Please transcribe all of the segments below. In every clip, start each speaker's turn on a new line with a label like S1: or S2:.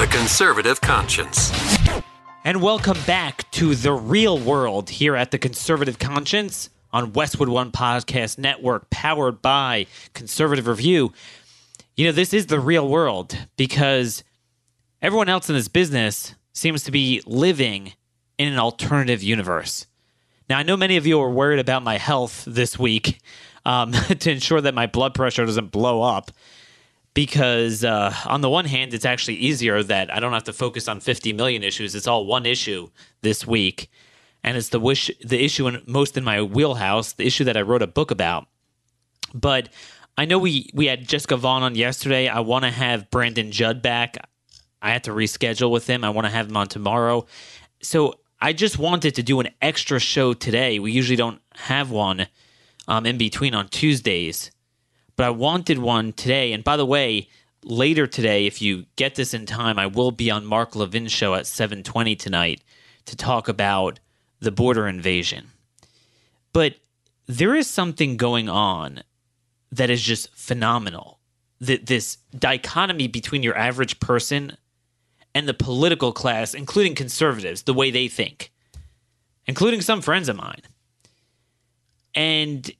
S1: The Conservative Conscience.
S2: And welcome back to the real world here at the Conservative Conscience on Westwood One Podcast Network, powered by Conservative Review. You know, this is the real world because everyone else in this business seems to be living in an alternative universe. Now, I know many of you are worried about my health this week um, to ensure that my blood pressure doesn't blow up. Because uh, on the one hand, it's actually easier that I don't have to focus on 50 million issues. It's all one issue this week, and it's the wish, the issue in, most in my wheelhouse, the issue that I wrote a book about. But I know we we had Jessica Vaughan on yesterday. I want to have Brandon Judd back. I had to reschedule with him. I want to have him on tomorrow. So I just wanted to do an extra show today. We usually don't have one um, in between on Tuesdays, but I wanted one today. And by the way, later today, if you get this in time, I will be on Mark Levin's show at 7:20 tonight to talk about the border invasion. But there is something going on that is just phenomenal. That this dichotomy between your average person and the political class, including conservatives, the way they think, including some friends of mine. And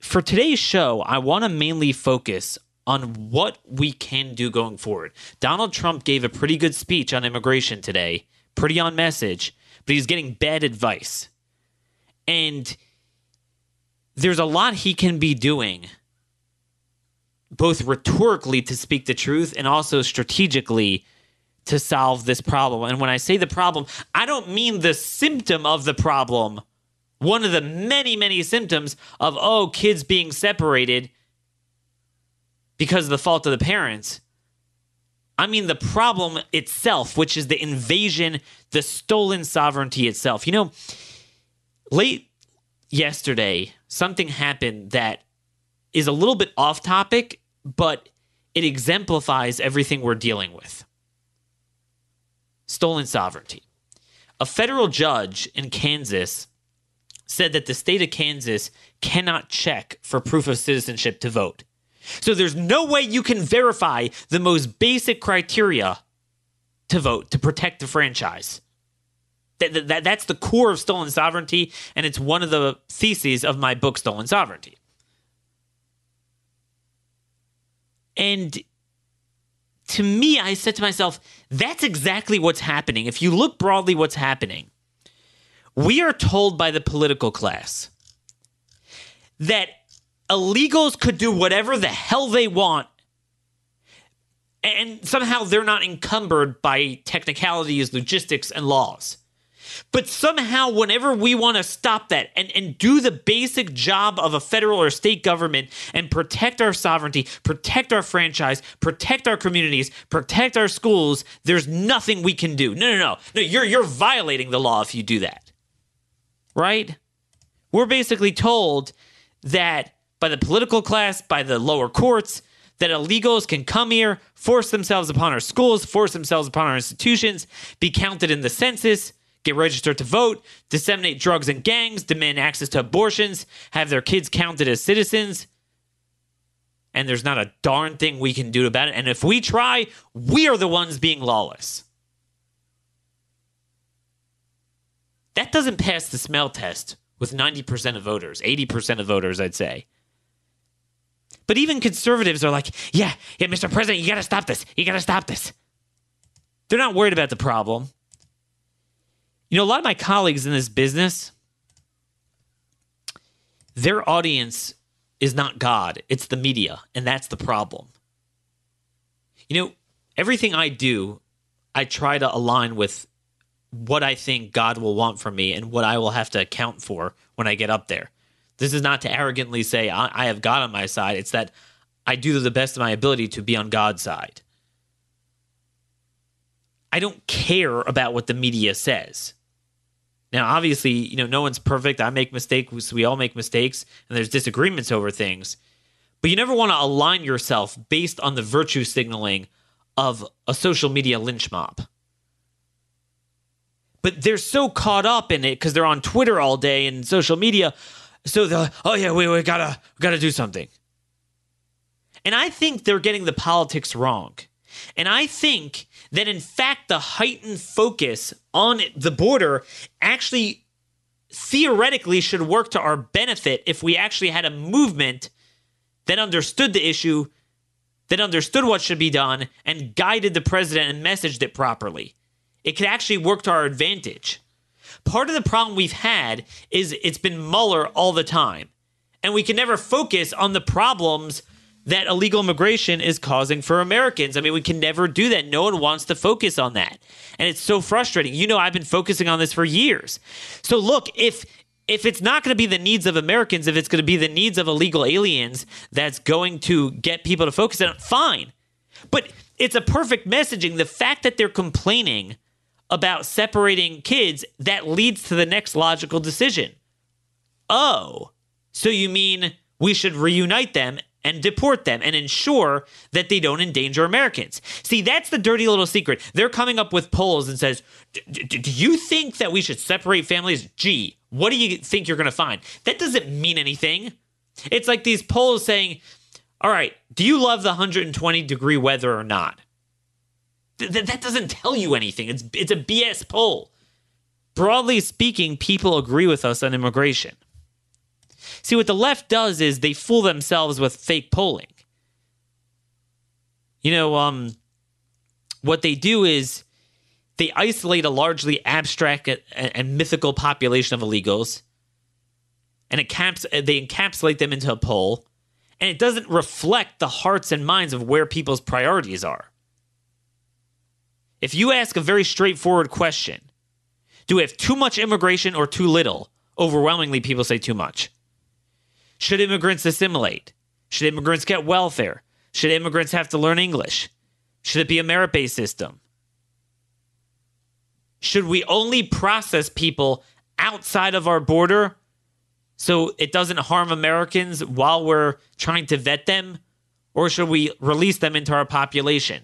S2: for today's show, I want to mainly focus on what we can do going forward. Donald Trump gave a pretty good speech on immigration today, pretty on message, but he's getting bad advice. And there's a lot he can be doing, both rhetorically to speak the truth and also strategically to solve this problem. And when I say the problem, I don't mean the symptom of the problem. One of the many, many symptoms of, oh, kids being separated because of the fault of the parents. I mean the problem itself, which is the invasion, the stolen sovereignty itself. You know, late yesterday, something happened that is a little bit off topic, but it exemplifies everything we're dealing with stolen sovereignty. A federal judge in Kansas said that the state of Kansas cannot check for proof of citizenship to vote. So there's no way you can verify the most basic criteria to vote to protect the franchise. That, that, that's the core of stolen sovereignty, and it's one of the theses of my book, Stolen Sovereignty. And to me, I said to myself, that's exactly what's happening. If you look broadly, what's happening, we are told by the political class that illegals could do whatever the hell they want. And somehow they're not encumbered by technicalities, logistics, and laws. But somehow, whenever we want to stop that and, and do the basic job of a federal or state government and protect our sovereignty, protect our franchise, protect our communities, protect our schools, there's nothing we can do. No, no, no. No, you're you're violating the law if you do that. Right? We're basically told that by the political class, by the lower courts, that illegals can come here, force themselves upon our schools, force themselves upon our institutions, be counted in the census, get registered to vote, disseminate drugs and gangs, demand access to abortions, have their kids counted as citizens. And there's not a darn thing we can do about it. And if we try, we are the ones being lawless. That doesn't pass the smell test with 90% of voters, 80% of voters, I'd say. But even conservatives are like, yeah, yeah, Mr. President, you got to stop this. You got to stop this. They're not worried about the problem. You know, a lot of my colleagues in this business, their audience is not God, it's the media, and that's the problem. You know, everything I do, I try to align with what I think God will want from me and what I will have to account for when I get up there. This is not to arrogantly say I, I have God on my side, it's that I do the best of my ability to be on God's side. I don't care about what the media says. Now, obviously, you know, no one's perfect. I make mistakes. We all make mistakes, and there's disagreements over things. But you never want to align yourself based on the virtue signaling of a social media lynch mob. But they're so caught up in it because they're on Twitter all day and social media. So they're like, oh yeah, we, we gotta we gotta do something. And I think they're getting the politics wrong. And I think that in fact the heightened focus on the border actually theoretically should work to our benefit if we actually had a movement that understood the issue, that understood what should be done, and guided the president and messaged it properly. It could actually work to our advantage. Part of the problem we've had is it's been Mueller all the time, and we can never focus on the problems that illegal immigration is causing for Americans. I mean, we can never do that. No one wants to focus on that. And it's so frustrating. You know, I've been focusing on this for years. So look, if if it's not going to be the needs of Americans, if it's going to be the needs of illegal aliens that's going to get people to focus on it, fine. But it's a perfect messaging. The fact that they're complaining about separating kids, that leads to the next logical decision. Oh, so you mean we should reunite them and deport them and ensure that they don't endanger Americans. See, that's the dirty little secret. They're coming up with polls and says, "Do you think that we should separate families?" Gee, what do you think you're going to find? That doesn't mean anything. It's like these polls saying, "All right, do you love the 120 degree weather or not?" Th- that doesn't tell you anything. It's it's a BS poll. Broadly speaking, people agree with us on immigration. See, what the left does is they fool themselves with fake polling. You know, um, what they do is they isolate a largely abstract and mythical population of illegals, and caps, they encapsulate them into a poll, and it doesn't reflect the hearts and minds of where people's priorities are. If you ask a very straightforward question, do we have too much immigration or too little? Overwhelmingly, people say too much. Should immigrants assimilate? Should immigrants get welfare? Should immigrants have to learn English? Should it be a merit based system? Should we only process people outside of our border so it doesn't harm Americans while we're trying to vet them? Or should we release them into our population?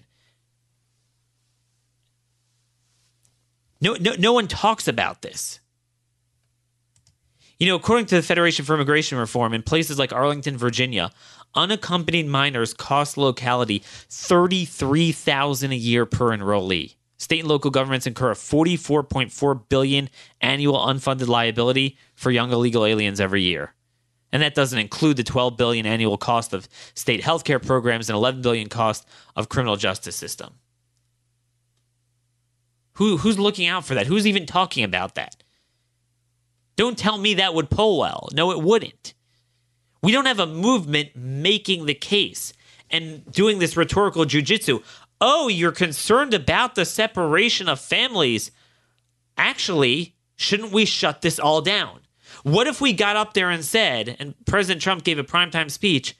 S2: No, no, no one talks about this. You know, according to the Federation for Immigration Reform, in places like Arlington, Virginia, unaccompanied minors cost locality thirty-three thousand a year per enrollee. State and local governments incur a forty-four point four billion annual unfunded liability for young illegal aliens every year, and that doesn't include the twelve billion annual cost of state healthcare programs and eleven billion cost of criminal justice system. Who who's looking out for that? Who's even talking about that? Don't tell me that would poll well. No, it wouldn't. We don't have a movement making the case and doing this rhetorical jujitsu. Oh, you're concerned about the separation of families. Actually, shouldn't we shut this all down? What if we got up there and said, and President Trump gave a primetime speech,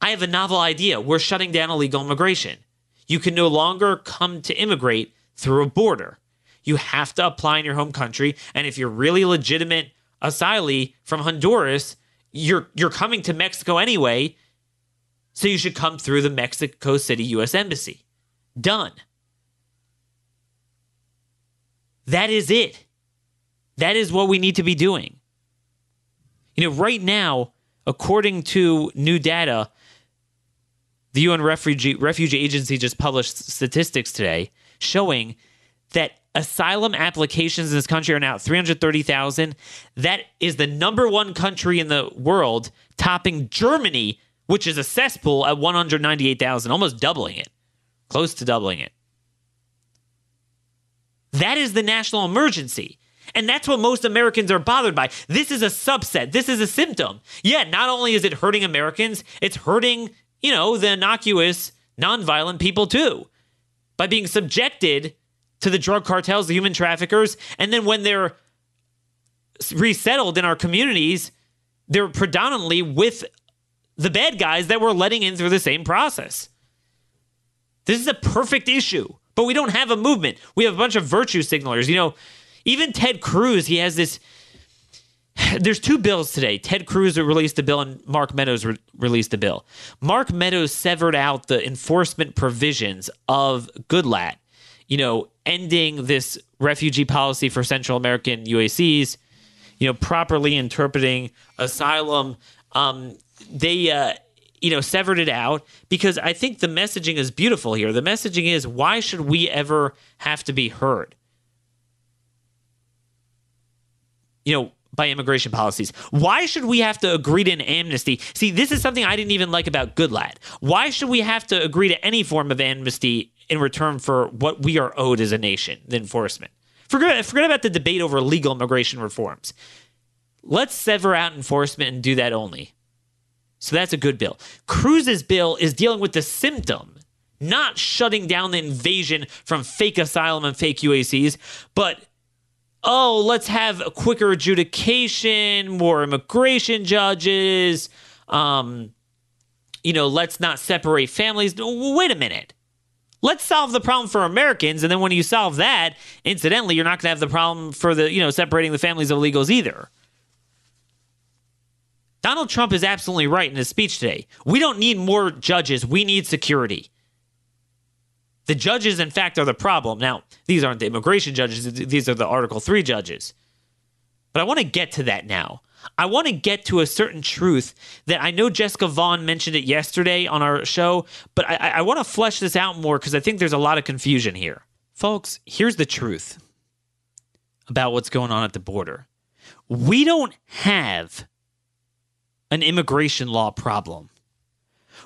S2: I have a novel idea. We're shutting down illegal immigration. You can no longer come to immigrate through a border you have to apply in your home country. And if you're really legitimate asylee from Honduras, you're you're coming to Mexico anyway. So you should come through the Mexico City US Embassy. Done. That is it. That is what we need to be doing. You know, right now, according to new data, the UN Refugee, Refugee Agency just published statistics today showing that asylum applications in this country are now 330,000. That is the number one country in the world, topping Germany, which is a cesspool at 198,000, almost doubling it, close to doubling it. That is the national emergency. And that's what most Americans are bothered by. This is a subset. This is a symptom. Yeah, not only is it hurting Americans, it's hurting, you know, the innocuous, nonviolent people too. By being subjected to the drug cartels, the human traffickers, and then when they're resettled in our communities, they're predominantly with the bad guys that we're letting in through the same process. This is a perfect issue, but we don't have a movement. We have a bunch of virtue signalers. You know, even Ted Cruz, he has this. There's two bills today. Ted Cruz released a bill and Mark Meadows re- released a bill. Mark Meadows severed out the enforcement provisions of Goodlatte, you know, ending this refugee policy for Central American UACs, you know, properly interpreting asylum. Um, they, uh, you know, severed it out because I think the messaging is beautiful here. The messaging is why should we ever have to be heard? You know, by immigration policies. Why should we have to agree to an amnesty? See, this is something I didn't even like about Goodlatte. Why should we have to agree to any form of amnesty in return for what we are owed as a nation, the enforcement? Forget, forget about the debate over legal immigration reforms. Let's sever out enforcement and do that only. So that's a good bill. Cruz's bill is dealing with the symptom, not shutting down the invasion from fake asylum and fake UACs, but oh, let's have a quicker adjudication, more immigration judges. Um, you know, let's not separate families. Wait a minute. Let's solve the problem for Americans, and then when you solve that, incidentally, you're not going to have the problem for the you know separating the families of illegals either. Donald Trump is absolutely right in his speech today. We don't need more judges. We need security. The judges, in fact, are the problem. Now, these aren't the immigration judges, these are the Article 3 judges. But I want to get to that now. I want to get to a certain truth that I know Jessica Vaughan mentioned it yesterday on our show, but I, I want to flesh this out more because I think there's a lot of confusion here. Folks, here's the truth about what's going on at the border. We don't have an immigration law problem.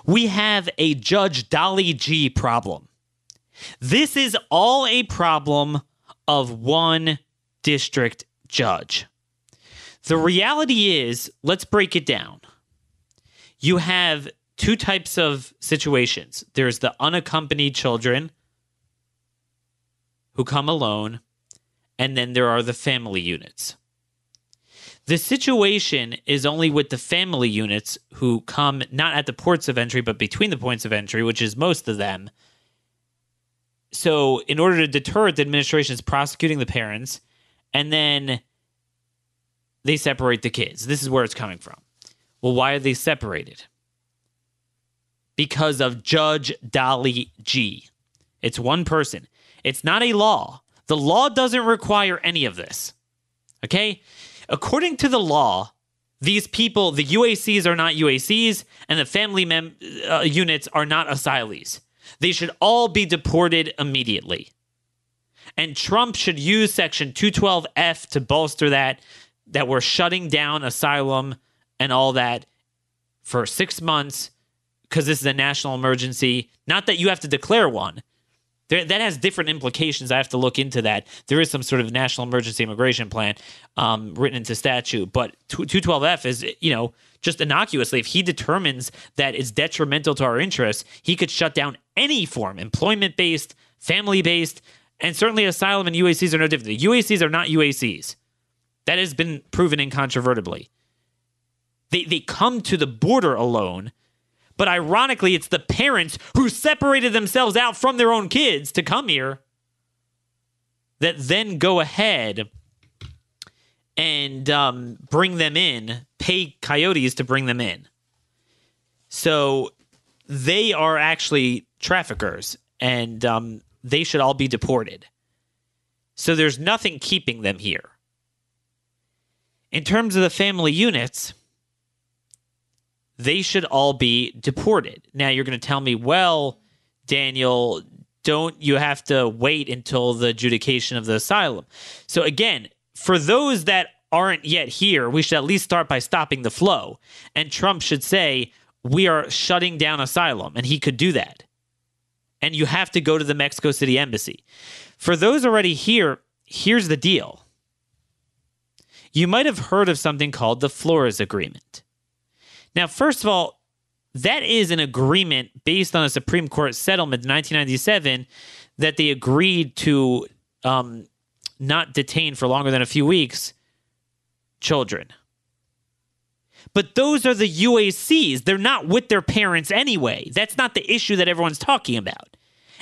S2: We have a Judge Dolly Gee problem. This is all a problem of one district judge. The reality is, let's break it down. You have two types of situations there's the unaccompanied children who come alone, and then there are the family units. The situation is only with the family units who come not at the ports of entry, but between the points of entry, which is most of them, so in order to deter it, the administration is prosecuting the parents, and then they separate the kids. This is where it's coming from. Well, why are they separated? Because of Judge Dolly Gee. It's one person. It's not a law. The law doesn't require any of this. Okay? According to the law, these people, the UACs are not UACs, and the family mem- uh, units are not asylees. They should all be deported immediately. And Trump should use Section 212F to bolster that, that we're shutting down asylum and all that for six months because this is a national emergency. Not that you have to declare one. There, that has different implications. I have to look into that. There is some sort of national emergency immigration plan um, written into statute, but 212F is, you know, just innocuously, if he determines that it's detrimental to our interests, he could shut down any form, employment based, family based, and certainly asylum and UACs are no different. The UACs are not UACs. That has been proven incontrovertibly. They, they come to the border alone, but ironically, it's the parents who separated themselves out from their own kids to come here that then go ahead and um, bring them in, pay coyotes to bring them in. So they are actually traffickers and um, they should all be deported. So there's nothing keeping them here. In terms of the family units, they should all be deported. Now you're going to tell me, well, Daniel, don't you have to wait until the adjudication of the asylum? So again, for those that aren't yet here, we should at least start by stopping the flow. And Trump should say, we are shutting down asylum. And he could do that. And you have to go to the Mexico City embassy. For those already here, here's the deal. You might have heard of something called the Flores Agreement. Now, first of all, that is an agreement based on a Supreme Court settlement in 1997 that they agreed to um, not detain for longer than a few weeks children. But those are the UACs. They're not with their parents anyway. That's not the issue that everyone's talking about.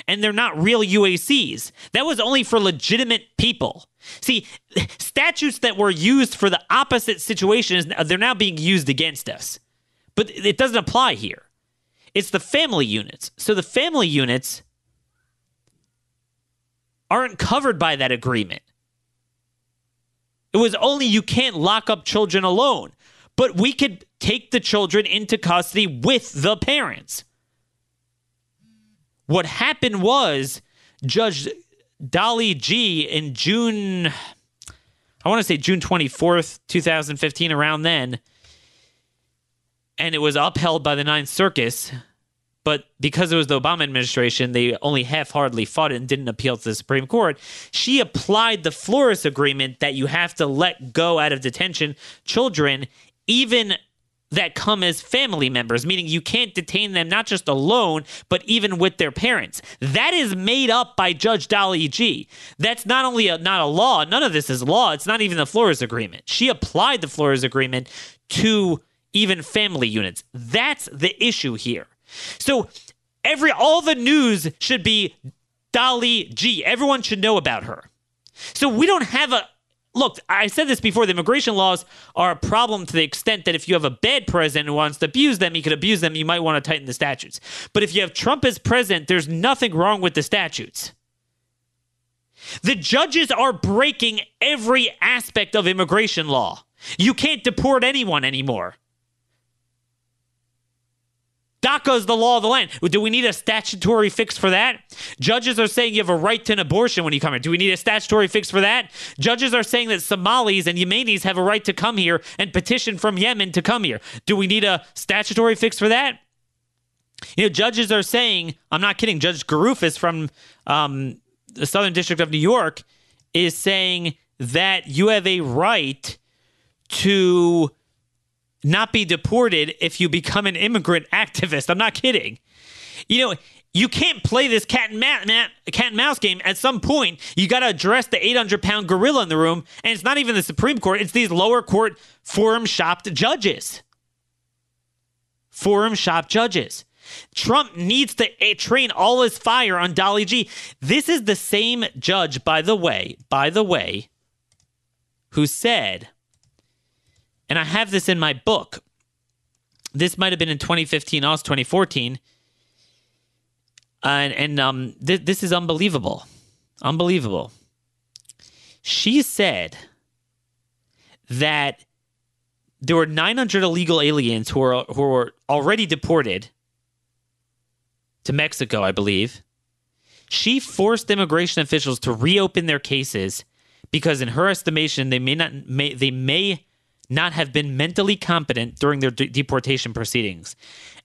S2: and they're not real UACs. That was only for legitimate people. See, statutes that were used for the opposite situation, they're now being used against us. But it doesn't apply here. It's the family units. So the family units aren't covered by that agreement. It was only you can't lock up children alone, but we could take the children into custody with the parents. What happened was Judge Dolly Gee in June, I want to say June 24th, 2015, around then, and it was upheld by the Ninth Circus. But because it was the Obama administration, they only half heartedly fought it and didn't appeal to the Supreme Court. She applied the Flores agreement that you have to let go out of detention children, even that come as family members, meaning you can't detain them not just alone, but even with their parents. That is made up by Judge Dolly Gee. That's not only a, not a law, none of this is law. It's not even the Flores Agreement. She applied the Flores Agreement to even family units. That's the issue here. So every all the news should be Dolly Gee. Everyone should know about her. So we don't have a look, I said this before the immigration laws are a problem to the extent that if you have a bad president who wants to abuse them, he could abuse them. You might want to tighten the statutes. But if you have Trump as president, there's nothing wrong with the statutes. The judges are breaking every aspect of immigration law. You can't deport anyone anymore. DACA is the law of the land. Do we need a statutory fix for that? Judges are saying you have a right to an abortion when you come here. Do we need a statutory fix for that? Judges are saying that Somalis and Yemenis have a right to come here and petition from Yemen to come here. Do we need a statutory fix for that? You know, judges are saying, I'm not kidding, Judge Garaufis from um, the Southern District of New York is saying that you have a right to not be deported if you become an immigrant activist. I'm not kidding. You know, you can't play this cat and, ma- ma- cat and mouse game. At some point, you got to address the 800 pound gorilla in the room. And it's not even the Supreme Court, it's these lower court forum shopped judges. Forum shop judges. Trump needs to eh, train all his fire on Dolly Gee. This is the same judge, by the way, by the way, who said and I have this in my book. This might have been in 2015, also 2014. and and um, th- this is unbelievable. Unbelievable. She said that there were 900 illegal aliens who were, who were already deported to Mexico, I believe. She forced immigration officials to reopen their cases because, in her estimation, they may not may, they may not have been mentally competent during their de- deportation proceedings.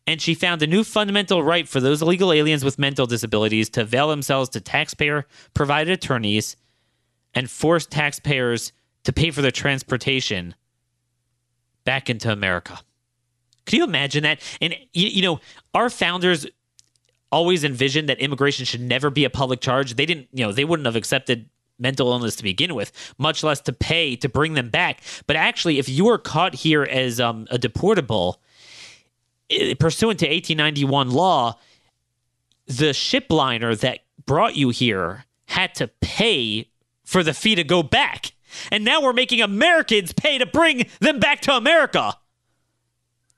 S2: And she found a new fundamental right for those illegal aliens with mental disabilities to avail themselves to taxpayer provided attorneys and force taxpayers to pay for their transportation back into America. Can you imagine that? And, you, you know, our founders always envisioned that immigration should never be a public charge. They didn't, you know, they wouldn't have accepted mental illness to begin with, much less to pay to bring them back. But actually, if you are caught here as um, a deportable, pursuant to 1891 law, the ship liner that brought you here had to pay for the fee to go back. And now we're making Americans pay to bring them back to America.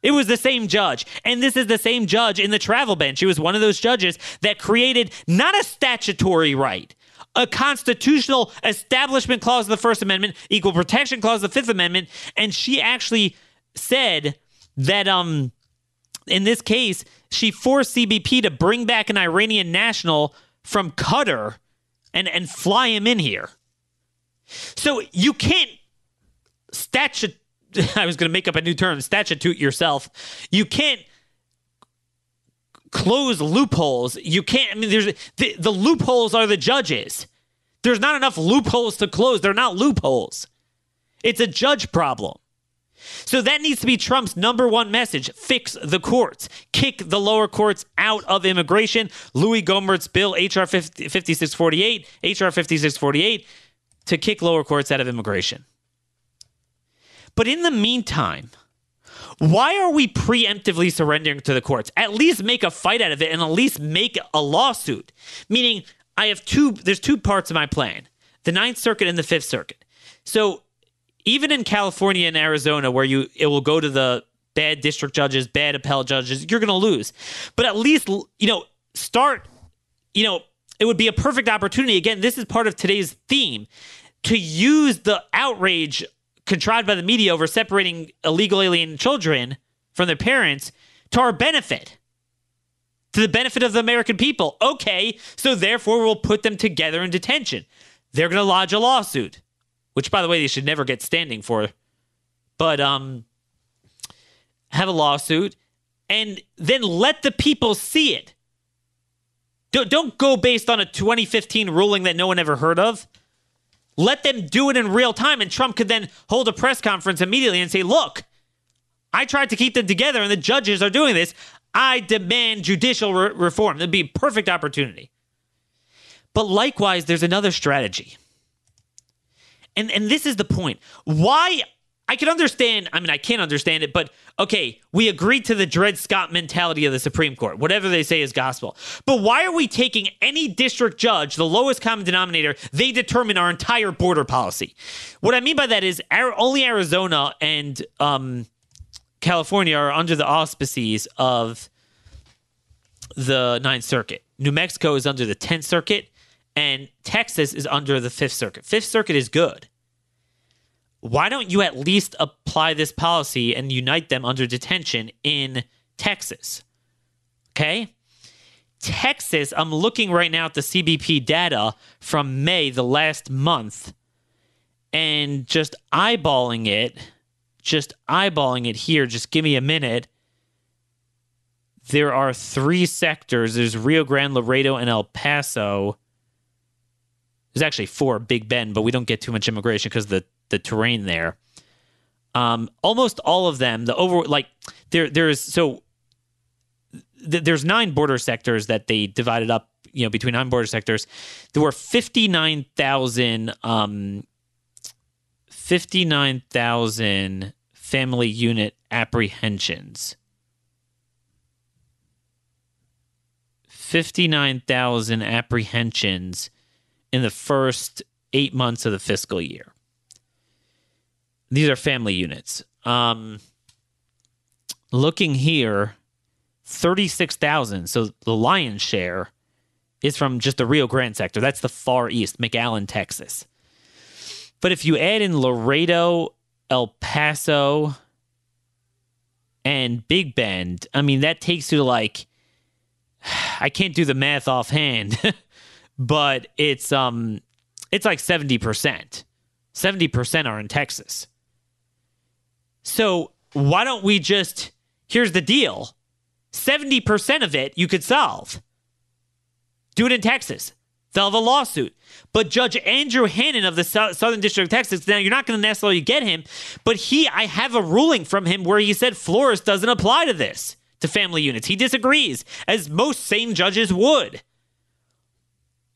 S2: It was the same judge. And this is the same judge in the travel bench. He was one of those judges that created not a statutory right, a constitutional establishment clause of the First Amendment, equal protection clause of the Fifth Amendment, and she actually said that um in this case she forced CBP to bring back an Iranian national from Qatar and and fly him in here. So you can't statute I was going to make up a new term, statute yourself. You can't close loopholes. You can't. I mean, there's the, the loopholes are the judges. There's not enough loopholes to close. They're not loopholes. It's a judge problem. So that needs to be Trump's number one message. Fix the courts. Kick the lower courts out of immigration. Louis Gohmert's bill, H.R. 5648, H.R. 5648, to kick lower courts out of immigration. But in the meantime, Why are we preemptively surrendering to the courts? At least make a fight out of it and at least make a lawsuit. Meaning, I have two, there's two parts of my plan the Ninth Circuit and the Fifth Circuit. So even in California and Arizona, where you it will go to the bad district judges, bad appellate judges, you're going to lose. But at least you know start. You know, it would be a perfect opportunity. Again, this is part of today's theme to use the outrage contrived by the media over separating illegal alien children from their parents to our benefit. To the benefit of the American people. Okay, so therefore we'll put them together in detention. They're going to lodge a lawsuit which by the way they should never get standing for. But um have a lawsuit and then let the people see it. Don't, don't go based on a 2015 ruling that no one ever heard of. Let them do it in real time, and Trump could then hold a press conference immediately and say, Look, I tried to keep them together, and the judges are doing this. I demand judicial re- reform. That'd be a perfect opportunity. But likewise, there's another strategy and and this is the point. Why I can understand, I mean I can't understand it, but okay, we agreed to the Dred Scott mentality of the Supreme Court. Whatever they say is gospel. But why are we taking any district judge, the lowest common denominator, they determine our entire border policy? What I mean by that is only Arizona and um, California are under the auspices of the Ninth Circuit. New Mexico is under the Tenth Circuit, and Texas is under the Fifth Circuit. Fifth Circuit is good. Why don't you at least apply this policy and unite them under detention in Texas? Okay? Texas, I'm looking right now at the CBP data from May, the last month, and just eyeballing it, just eyeballing it here, just give me a minute. There are three sectors there's Rio Grande, Laredo, and El Paso there's actually four Big Bend, but we don't get too much immigration because the the terrain there. Um, almost all of them, the over like there there's so th- there's nine border sectors that they divided up, you know, between nine border sectors. There were fifty nine thousand um, fifty nine thousand family unit apprehensions. 59,000 apprehensions in the first eight months of the fiscal year. These are family units. Um, looking here, 36,000. So the lion's share is from just the Rio Grande sector. That's the far east, McAllen, Texas. But if you add in Laredo, El Paso, and Big Bend, I mean, that takes you to like, I can't do the math offhand, but it's um it's like 70%. 70% are in Texas. So, why don't we just here's the deal. 70% of it you could solve. Do it in Texas. They'll have a lawsuit. But Judge Andrew Hanen of the Southern District of Texas, now you're not going to necessarily get him, but he, I have a ruling from him where he said Flores doesn't apply to this, to family units. He disagrees, as most sane judges would.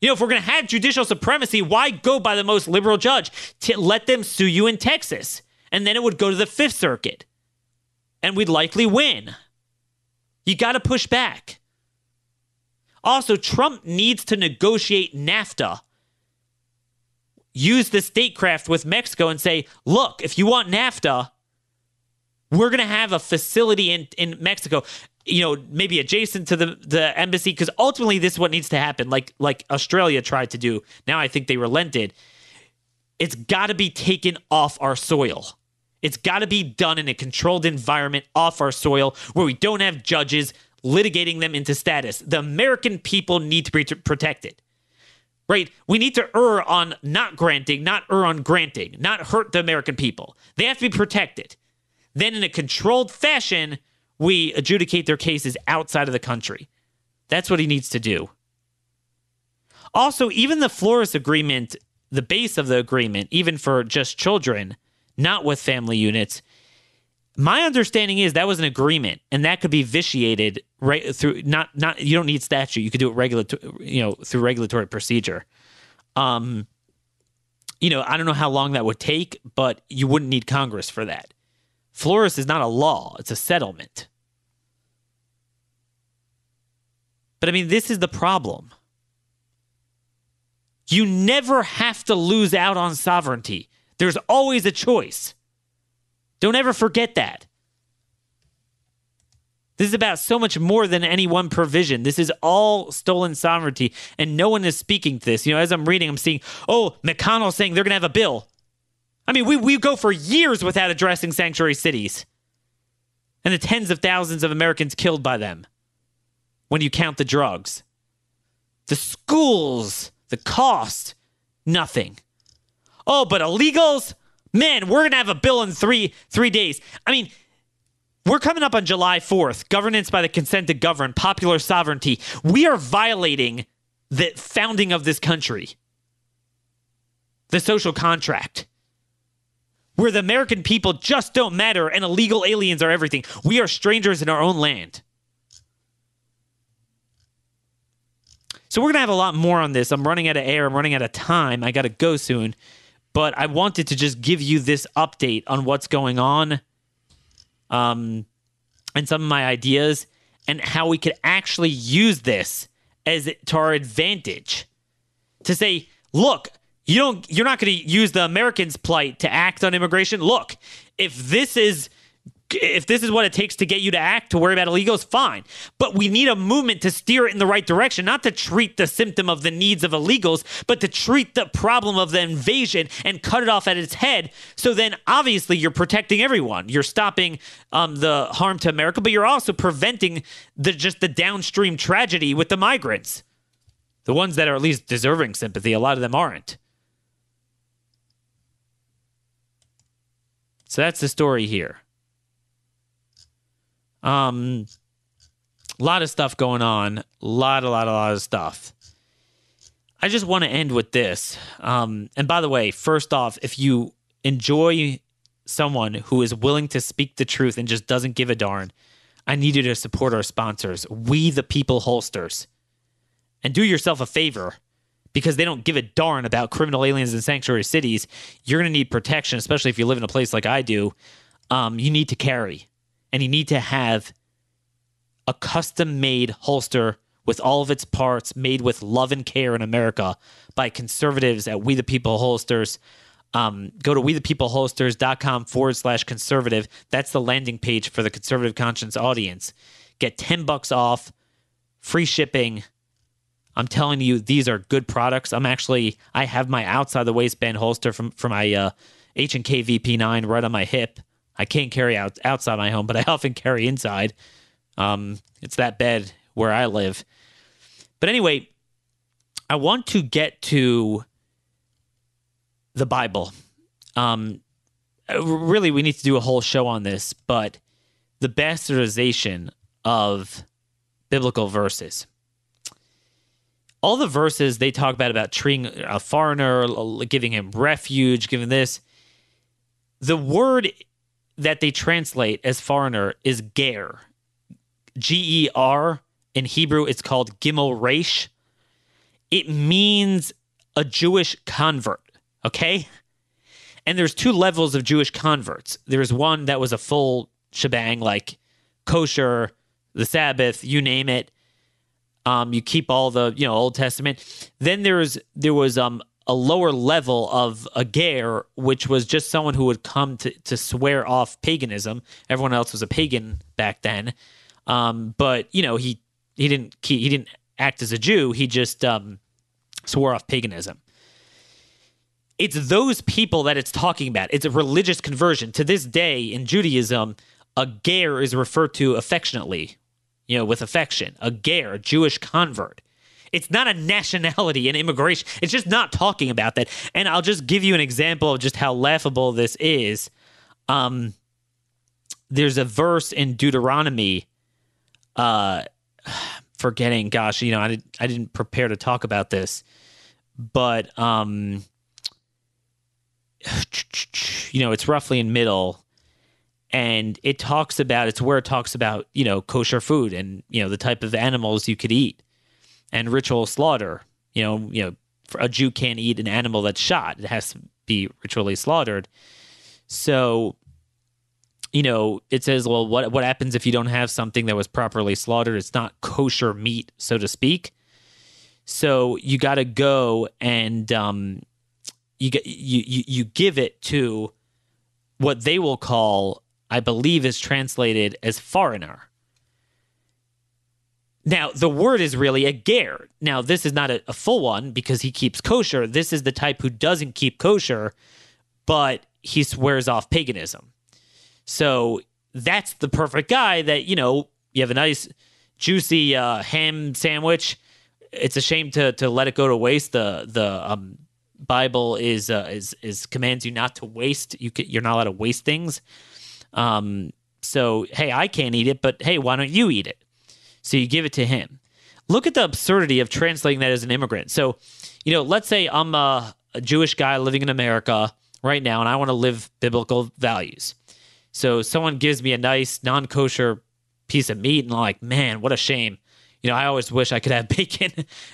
S2: You know, if we're going to have judicial supremacy, why go by the most liberal judge? To let them sue you in Texas. And then it would go to the Fifth Circuit. And we'd likely win. You got to push back. Also, Trump needs to negotiate NAFTA. Use the statecraft with Mexico and say, look, if you want NAFTA, we're going to have a facility in, in Mexico you know maybe adjacent to the the embassy because ultimately this is what needs to happen like like australia tried to do now i think they relented it's got to be taken off our soil it's got to be done in a controlled environment off our soil where we don't have judges litigating them into status the american people need to be protected right we need to err on not granting not err on granting not hurt the american people they have to be protected then in a controlled fashion we adjudicate their cases outside of the country. That's what he needs to do. Also, even the Flores agreement, the base of the agreement, even for just children, not with family units, my understanding is that was an agreement and that could be vitiated right through not not you don't need statute you could do it regulatory you know through regulatory procedure um you know i don't know how long that would take but you wouldn't need congress for that Flores is not a law, it's a settlement. But I mean, this is the problem. You never have to lose out on sovereignty. There's always a choice. Don't ever forget that. This is about so much more than any one provision. This is all stolen sovereignty, and no one is speaking to this. You know, as I'm reading, I'm seeing, oh, McConnell saying they're going to have a bill. I mean, we, we go for years without addressing sanctuary cities and the tens of thousands of Americans killed by them when you count the drugs. The schools, the cost, nothing. Oh, but illegals? Man, we're gonna have a bill in three three days. I mean, we're coming up on July 4th. Governance by the consent to govern, popular sovereignty. We are violating the founding of this country. The social contract. Where the American people just don't matter and illegal aliens are everything. We are strangers in our own land. So we're going to have a lot more on this. I'm running out of air. I'm running out of time. I got to go soon. But I wanted to just give you this update on what's going on um, and some of my ideas and how we could actually use this as to our advantage to say, look, you don't you're not going to use the Americans' plight to act on immigration. Look, if this is if this is what it takes to get you to act to worry about illegals, fine. But we need a movement to steer it in the right direction, not to treat the symptom of the needs of illegals, but to treat the problem of the invasion and cut it off at its head. So then, obviously, you're protecting everyone. You're stopping um, the harm to America, but you're also preventing the just the downstream tragedy with the migrants, the ones that are at least deserving sympathy. A lot of them aren't. So that's the story here. Um, a lot of stuff going on. A lot, a lot, a lot of stuff. I just want to end with this. Um, and by the way, first off, if you enjoy someone who is willing to speak the truth and just doesn't give a darn, I need you to support our sponsors, We the People Holsters. And do yourself a favor because they don't give a darn about criminal aliens in sanctuary cities. You're going to need protection, especially if you live in a place like I do. Um, you need to carry and you need to have a custom made holster with all of its parts made with love and care in America by conservatives at We the People Holsters. Um, go to wethepeopleholsters.com forward slash conservative. That's the landing page for the conservative conscience audience. Get 10 bucks off, free shipping. I'm telling you, these are good products. I'm actually, I have my outside the waistband holster from, for my uh, H&K VP9 right on my hip. I can't carry out outside my home, but I often carry inside. Um, it's that bed where I live. But anyway, I want to get to the Bible. Um, really, we need to do a whole show on this, but the bastardization of biblical verses. All the verses they talk about about treating a foreigner, giving him refuge, giving this. The word that they translate as foreigner is ger. G E R. In Hebrew, it's called gimel resh. It means a Jewish convert, okay? And there's two levels of Jewish converts. There's one that was a full shebang, like kosher, the Sabbath, you name it. Um, you keep all the you know Old Testament. Then there's there was um a lower level of a ger, which was just someone who would come to, to swear off paganism. Everyone else was a pagan back then, um, but you know he he didn't he didn't act as a Jew. He just um, swore off paganism. It's those people that it's talking about. It's a religious conversion. To this day in Judaism, a ger is referred to affectionately, you know, with affection. A ger, a Jewish convert. It's not a nationality and immigration. It's just not talking about that. And I'll just give you an example of just how laughable this is. Um, there's a verse in Deuteronomy. Uh, forgetting, gosh, you know, I, did, I didn't prepare to talk about this, but um, you know, it's roughly in middle and it talks about it's where it talks about you know kosher food and you know the type of animals you could eat and ritual slaughter. You know, you know, a Jew can't eat an animal that's shot; it has to be ritually slaughtered. So, you know, it says, well, what what happens if you don't have something that was properly slaughtered? It's not kosher meat, so to speak. So you got to go and um, you get you, you you give it to what they will call, I believe, is translated as foreigner. Now, the word is really a ger. Now, this is not a, a, full one because he keeps kosher. This is the type who doesn't keep kosher, but he swears off paganism. So that's the perfect guy that, you know, you have a nice, juicy uh, ham sandwich. It's a shame to, to let it go to waste. The the um, Bible is uh, is is commands you not to waste. You can, you're not allowed to waste things. Um, so hey, I can't eat it, but hey, why don't you eat it? So you give it to him. Look at the absurdity of translating that as an immigrant. So, you know, let's say I'm a, a Jewish guy living in America right now, and I want to live biblical values. So someone gives me a nice non-kosher piece of meat, and I'm like, man, what a shame. You know, I always wish I could have bacon.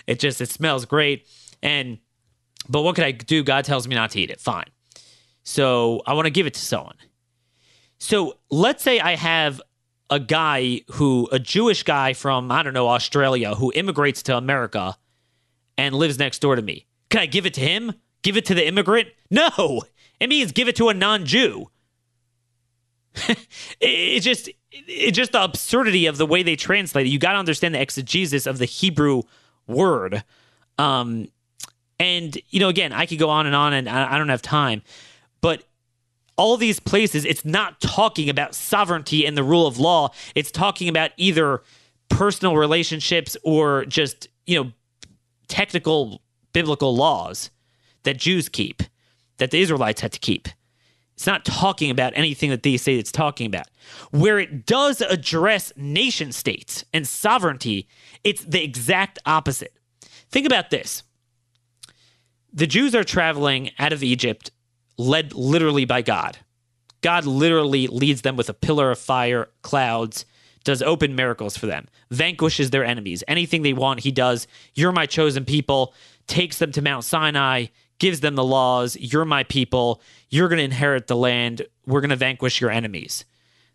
S2: it just it smells great, and but what could I do? God tells me not to eat it. Fine. So I want to give it to someone. So let's say I have a guy who, a Jewish guy from, I don't know, Australia who immigrates to America and lives next door to me. Can I give it to him? Give it to the immigrant? No. It means give it to a non Jew. it's just it's just the absurdity of the way they translate it. You got to understand the exegesis of the Hebrew word. Um, and you know, again, I could go on and on, and I, I don't have time. But all these places, it's not talking about sovereignty and the rule of law. It's talking about either personal relationships or just, you know, technical biblical laws that Jews keep, that the Israelites had to keep. It's not talking about anything that they say it's talking about. Where it does address nation states and sovereignty, it's the exact opposite. Think about this the Jews are traveling out of Egypt led literally by God. God literally leads them with a pillar of fire, clouds, does open miracles for them, vanquishes their enemies. Anything they want, he does. You're my chosen people, takes them to Mount Sinai, gives them the laws. You're my people. You're going to inherit the land. We're going to vanquish your enemies.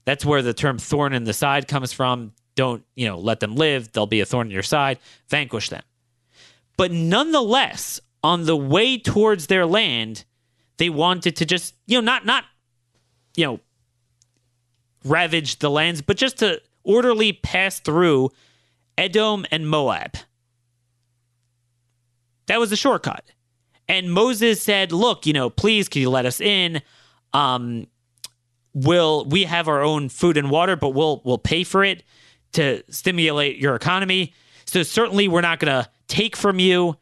S2: That's where the term thorn in the side comes from. Don't, you know, let them live. They'll be a thorn in your side. Vanquish them. But nonetheless, on the way towards their land, they wanted to just, you know, not not, you know, ravage the lands, but just to orderly pass through Edom and Moab. That was the shortcut. And Moses said, "Look, you know, please can you let us in? Um will we have our own food and water, but we'll we'll pay for it to stimulate your economy. So certainly we're not going to take from you.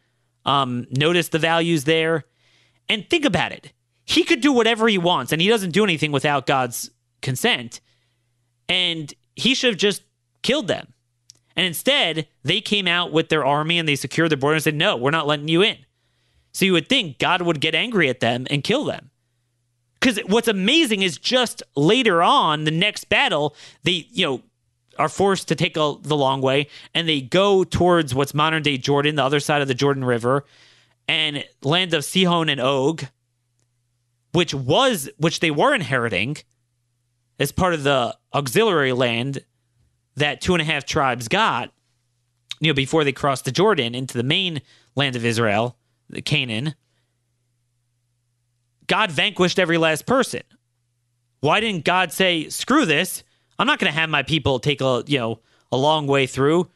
S2: Um, notice the values there. And think about it. He could do whatever he wants, and he doesn't do anything without God's consent. And he should have just killed them. And instead, they came out with their army and they secured the border and said, No, we're not letting you in. So you would think God would get angry at them and kill them. Because what's amazing is just later on, the next battle, they, you know, are forced to take a, the long way and they go towards what's modern day Jordan, the other side of the Jordan River, and land of Sihon and Og, which was which they were inheriting as part of the auxiliary land that two and a half tribes got, you know, before they crossed the Jordan into the main land of Israel, the Canaan. God vanquished every last person. Why didn't God say, screw this? I'm not going to have my people take a you know a long way through.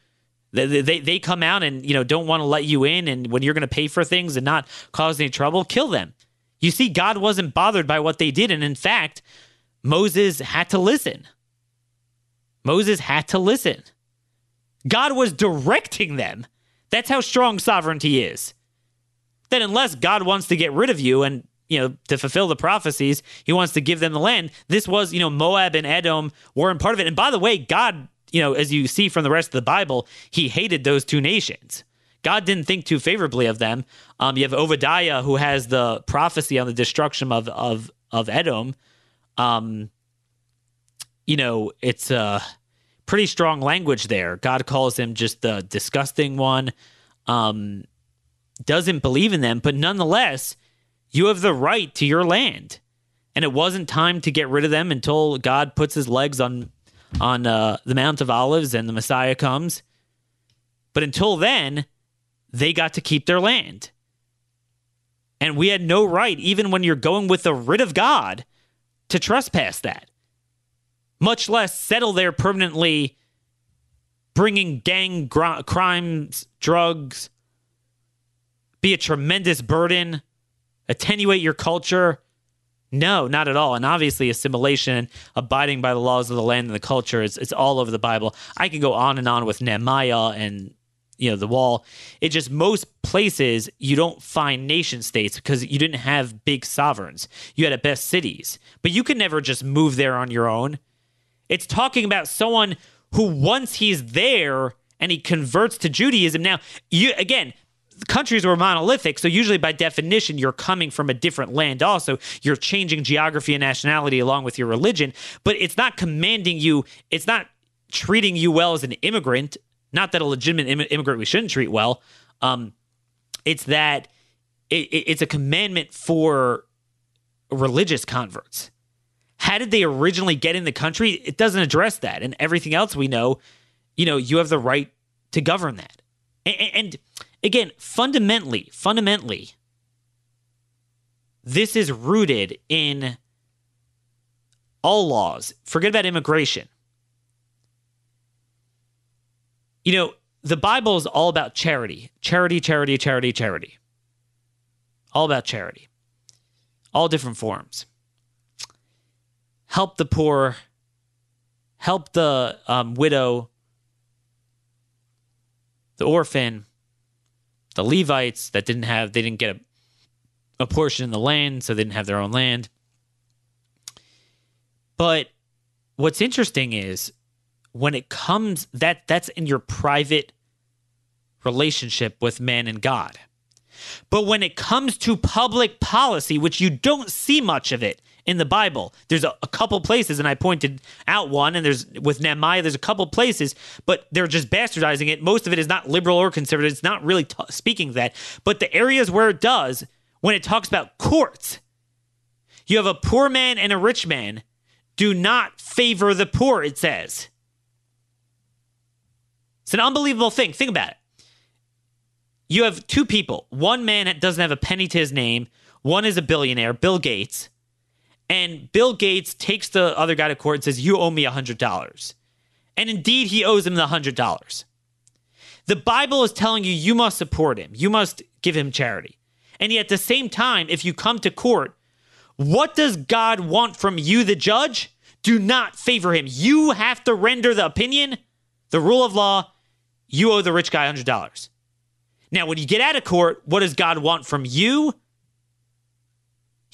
S2: They, they, they come out and you know don't want to let you in, and when you're going to pay for things and not cause any trouble, kill them. You see, God wasn't bothered by what they did, and in fact, Moses had to listen. Moses had to listen. God was directing them. That's how strong sovereignty is. That unless God wants to get rid of you and you know, to fulfill the prophecies, he wants to give them the land. This was, you know, Moab and Edom weren't part of it. And by the way, God, you know, as you see from the rest of the Bible, he hated those two nations. God didn't think too favorably of them. Um, you have Obadiah who has the prophecy on the destruction of of of Edom. Um, you know, it's a pretty strong language there. God calls him just the disgusting one. Um, doesn't believe in them, but nonetheless, you have the right to your land. and it wasn't time to get rid of them until God puts his legs on on uh, the Mount of Olives and the Messiah comes. But until then, they got to keep their land. And we had no right, even when you're going with the writ of God, to trespass that, much less settle there permanently, bringing gang gr- crimes, drugs, be a tremendous burden, attenuate your culture. No, not at all. And obviously, assimilation, abiding by the laws of the land and the culture, it's all over the Bible. I can go on and on with Nehemiah and you know the wall. It just most places you don't find nation states because you didn't have big sovereigns. You had at best cities, but you could never just move there on your own. It's talking about someone who once he's there and he converts to Judaism. Now, you again, countries were monolithic, so usually by definition, you're coming from a different land also. You're changing geography and nationality along with your religion, but it's not commanding you, it's not treating you well as an immigrant. Not that a legitimate Im- immigrant we shouldn't treat well. Um, it's that it, it, it's a commandment for religious converts. How did they originally get in the country? It doesn't address that. And everything else we know, you know, you have the right to govern that. And, and again, fundamentally, fundamentally, this is rooted in all laws. Forget about immigration. You know, the Bible is all about charity, charity, charity, charity, charity. All about charity, all different forms. Help the poor, help the um, widow, the orphan, the Levites that didn't have, they didn't get a, a portion in the land, so they didn't have their own land. But what's interesting is when it comes that that's in your private relationship with man and God. But when it comes to public policy, which you don't see much of it in the Bible, there's a, a, couple places, and I pointed out one, and there's with Nehemiah, there's a couple places, but they're just bastardizing it. Most of it is not liberal or conservative. It's not really t- speaking that. But the areas where it does, when it talks about courts, you have a poor man and a rich man. Do not favor the poor, it says. It's an unbelievable thing. Think about it. You have two people. One man that doesn't have a penny to his name. One is a billionaire, Bill Gates. And Bill Gates takes the other guy to court and says, You owe me $100. And indeed, he owes him the $100. The Bible is telling you, you must support him, you must give him charity. And yet, at the same time, if you come to court, what does God want from you, the judge? Do not favor him. You have to render the opinion, the rule of law, you owe the rich guy $100. Now, when you get out of court, what does God want from you?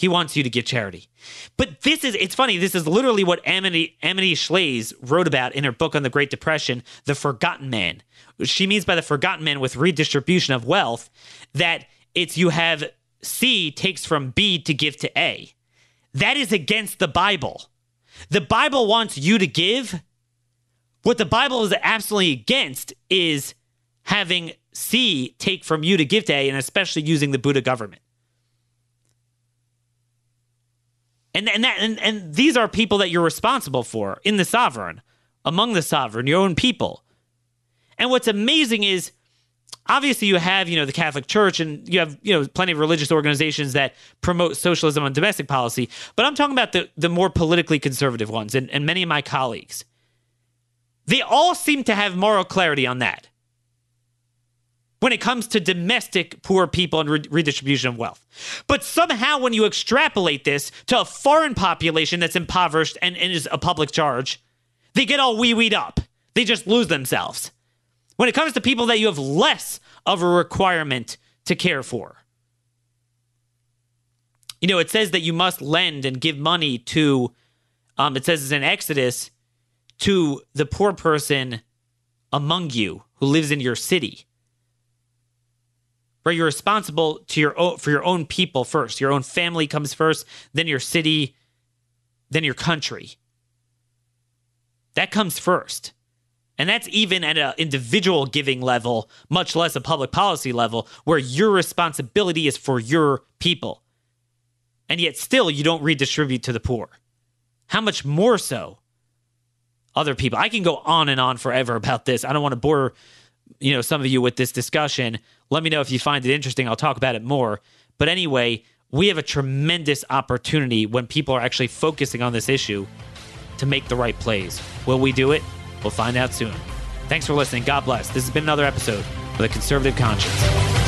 S2: He wants you to give charity. But this is, it's funny, this is literally what Amity, Amity Shlaes wrote about in her book on the Great Depression, The Forgotten Man. She means by the forgotten man with redistribution of wealth that it's you have C takes from B to give to A. That is against the Bible. The Bible wants you to give what the Bible is absolutely against is having C take from you to give to A, and especially using the Buddha government. And and that and, and these are people that you're responsible for in the sovereign, among the sovereign, your own people. And what's amazing is obviously you have, you know, the Catholic Church and you have, you know, plenty of religious organizations that promote socialism on domestic policy, but I'm talking about the the more politically conservative ones and, and many of my colleagues. They all seem to have moral clarity on that when it comes to domestic poor people and re- redistribution of wealth. But somehow, when you extrapolate this to a foreign population that's impoverished and, and is a public charge, they get all wee weed up. They just lose themselves. When it comes to people that you have less of a requirement to care for, you know, it says that you must lend and give money to, um, it says it's in Exodus, to the poor person among you who lives in your city. Right, you're responsible to your own, for your own people first. Your own family comes first, then your city, then your country. That comes first. And that's even at an individual giving level, much less a public policy level, where your responsibility is for your people. and yet still you don't redistribute to the poor. How much more so other people? I can go on and on forever about this. I don't want to bore you know some of you with this discussion. Let me know if you find it interesting. I'll talk about it more. But anyway, we have a tremendous opportunity when people are actually focusing on this issue to make the right plays. Will we do it? We'll find out soon. Thanks for listening. God bless. This has been another episode of The Conservative Conscience.